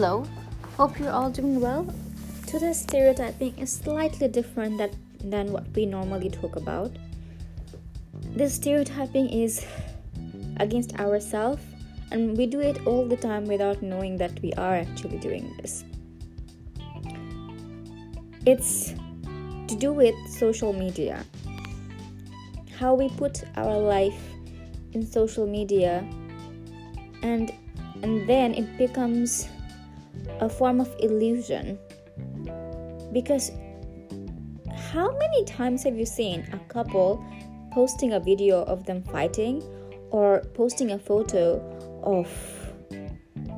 Hello, hope you're all doing well. Today's stereotyping is slightly different that, than what we normally talk about. This stereotyping is against ourselves, and we do it all the time without knowing that we are actually doing this. It's to do with social media. How we put our life in social media and and then it becomes a form of illusion. Because how many times have you seen a couple posting a video of them fighting or posting a photo of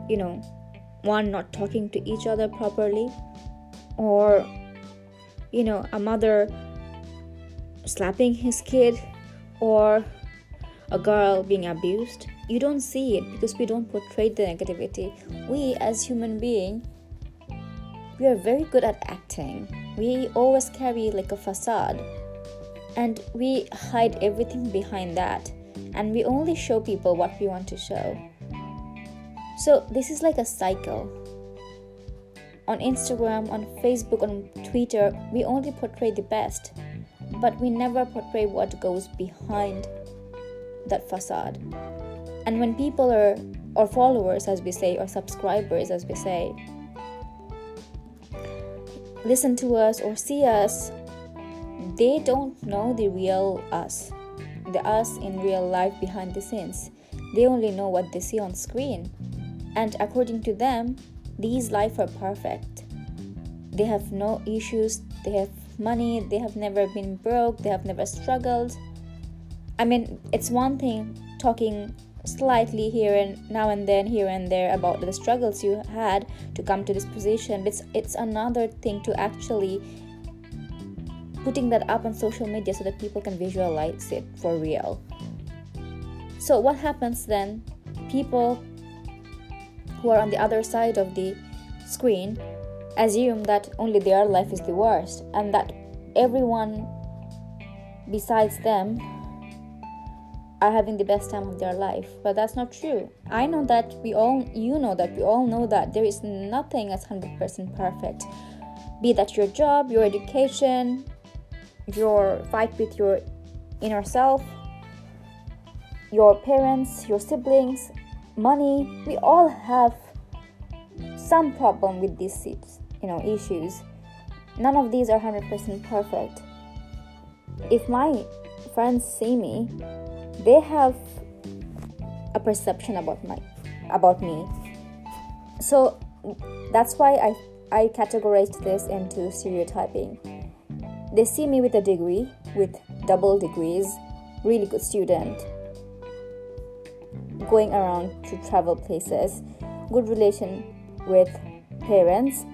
you know one not talking to each other properly? Or you know a mother slapping his kid or a girl being abused you don't see it because we don't portray the negativity. We as human being we are very good at acting. We always carry like a facade. And we hide everything behind that. And we only show people what we want to show. So this is like a cycle. On instagram on facebook on twitter we only portray the best. But we never portray what goes behind that facade. And when people are, or followers, as we say, or subscribers, as we say, listen to us or see us, they don't know the real us, the us in real life behind the scenes. They only know what they see on screen. And according to them, these life are perfect. They have no issues, they have money, they have never been broke, they have never struggled I mean, it's one thing talking slightly here and now and then here and there about the struggles you had to come to this position. It's it's another thing to actually putting that up on social media so that people can visualize it for real. So what happens then? People who are on the other side of the screen assume that only their life is the worst and that everyone besides them are having the best time of their life but that's not true. I know that we all you know that we all know that there is nothing as 100% perfect. Be that your job your education your fight with your inner self your parents your siblings money we all have some problem with these you know issues. None of these are 100% perfect. If my friends see me they have a perception about my about me. So that's why i i categorized this into stereotyping. They see me with a degree with double degrees really good student going around to travel places good relation with parents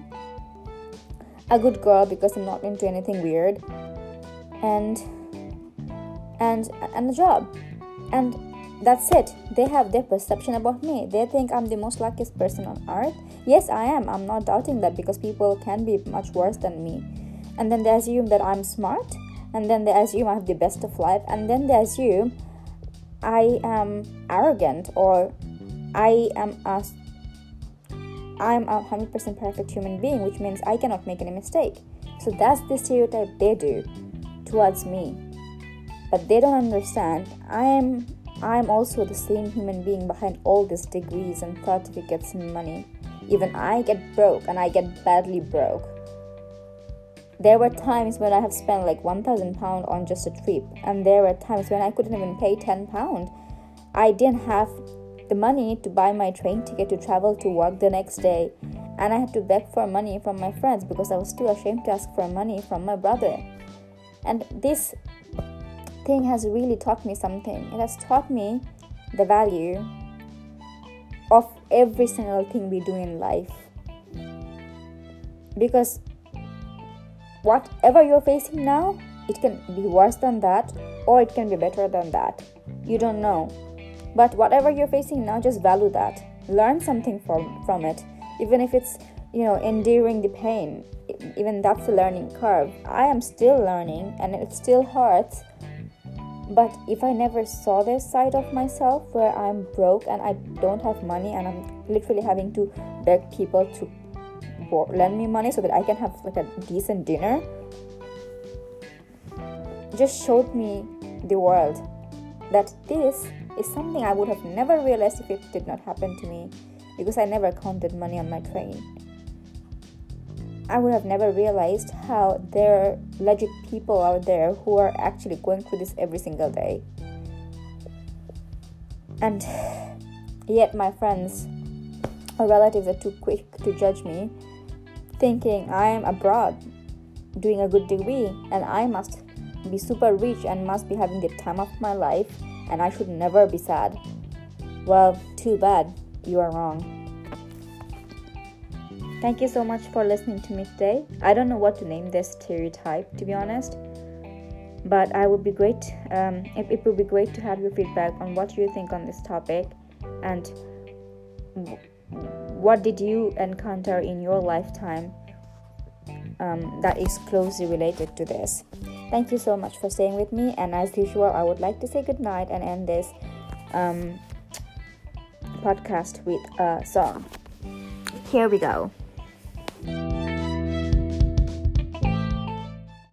a good girl because i'm not into anything weird and and and a job and that's it. They have their perception about me. They think i'm the most luckiest person on earth. Yes i am. I'm not doubting that because people can be much worse than me. And then they assume that i'm smart. And then they assume i have the best of life. And then they assume i am arrogant or i am a i'm a 100% perfect human being which means i cannot make any mistake. So that's the stereotype they do towards me but they don't understand. I am i am also the same human being behind all these degrees and certificates and money. Even i get broke and i get badly broke. There were times when i have spent like 1000 pound on just a trip and there were times when i couldn't even pay 10 pound. I didn't have the money to buy my train ticket to travel to work the next day and i had to beg for money from my friends because i was too ashamed to ask for money from my brother. And this thing has really taught me something. It has taught me the value of every single thing we do in life. Because whatever you're facing now, it can be worse than that or it can be better than that. You don't know. But whatever you're facing now, just value that. Learn something from, from it. Even if it's, you know, enduring the pain, even that's a learning curve. I am still learning and it still hurts But if I never saw this side of myself where I'm broke and I don't have money and I'm literally having to beg people to lend me money so that I can have like a decent dinner, just showed me the world that this is something I would have never realized if it did not happen to me because I never counted money on my train. I would have never realized how there are legit people out there who are actually going through this every single day. And yet, my friends or relatives are too quick to judge me, thinking I am abroad doing a good degree and I must be super rich and must be having the time of my life and I should never be sad. Well, too bad, you are wrong. Thank you so much for listening to me today. I don't know what to name this stereotype, to be honest, but I would be great. Um, it, it would be great to have your feedback on what you think on this topic, and what did you encounter in your lifetime um, that is closely related to this. Thank you so much for staying with me, and as usual, I would like to say goodnight and end this um, podcast with a song. Here we go.